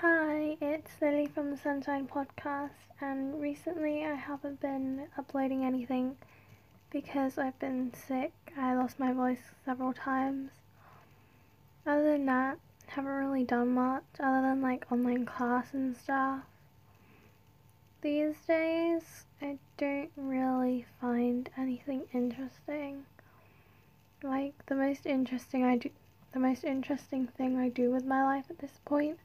Hi, it's Lily from the Sunshine Podcast, and recently I haven't been uploading anything because I've been sick. I lost my voice several times. Other than that, haven't really done much other than like online class and stuff. These days, I don't really find anything interesting. Like the most interesting I do, the most interesting thing I do with my life at this point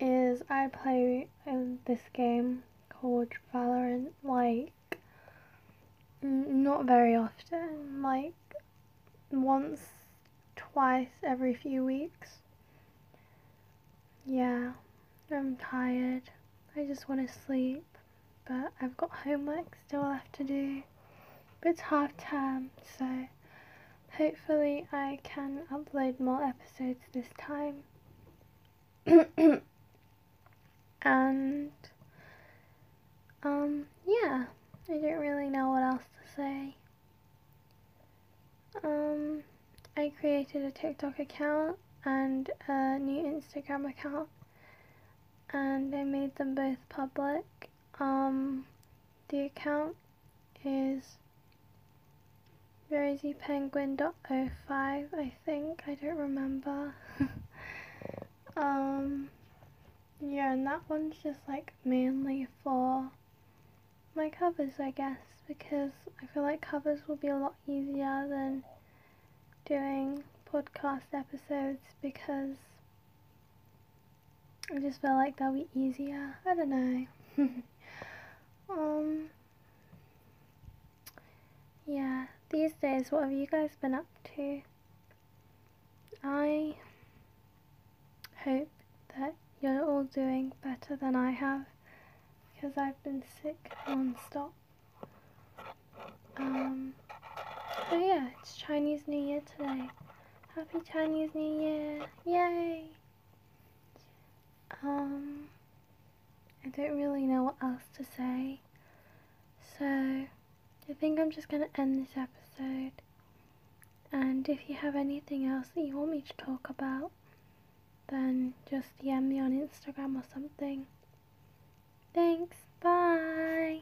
is I play in this game called Valorant like not very often, like once, twice every few weeks. Yeah, I'm tired. I just want to sleep, but I've got homework still left to do. But it's half term, so hopefully I can upload more episodes this time. and um yeah, I don't really know what else to say. Um I created a TikTok account and a new Instagram account and I made them both public. Um the account is rosiepenguin.05 I think, I don't remember. um yeah, and that one's just like mainly for my covers, I guess, because I feel like covers will be a lot easier than doing podcast episodes because I just feel like they'll be easier. I don't know. um, yeah, these days, what have you guys been up to? I hope that you're all doing better than I have because I've been sick non-stop. Um, but yeah, it's Chinese New Year today. Happy Chinese New Year! Yay! Um, I don't really know what else to say. So, I think I'm just gonna end this episode. And if you have anything else that you want me to talk about, then just DM me on Instagram or something. Thanks, bye!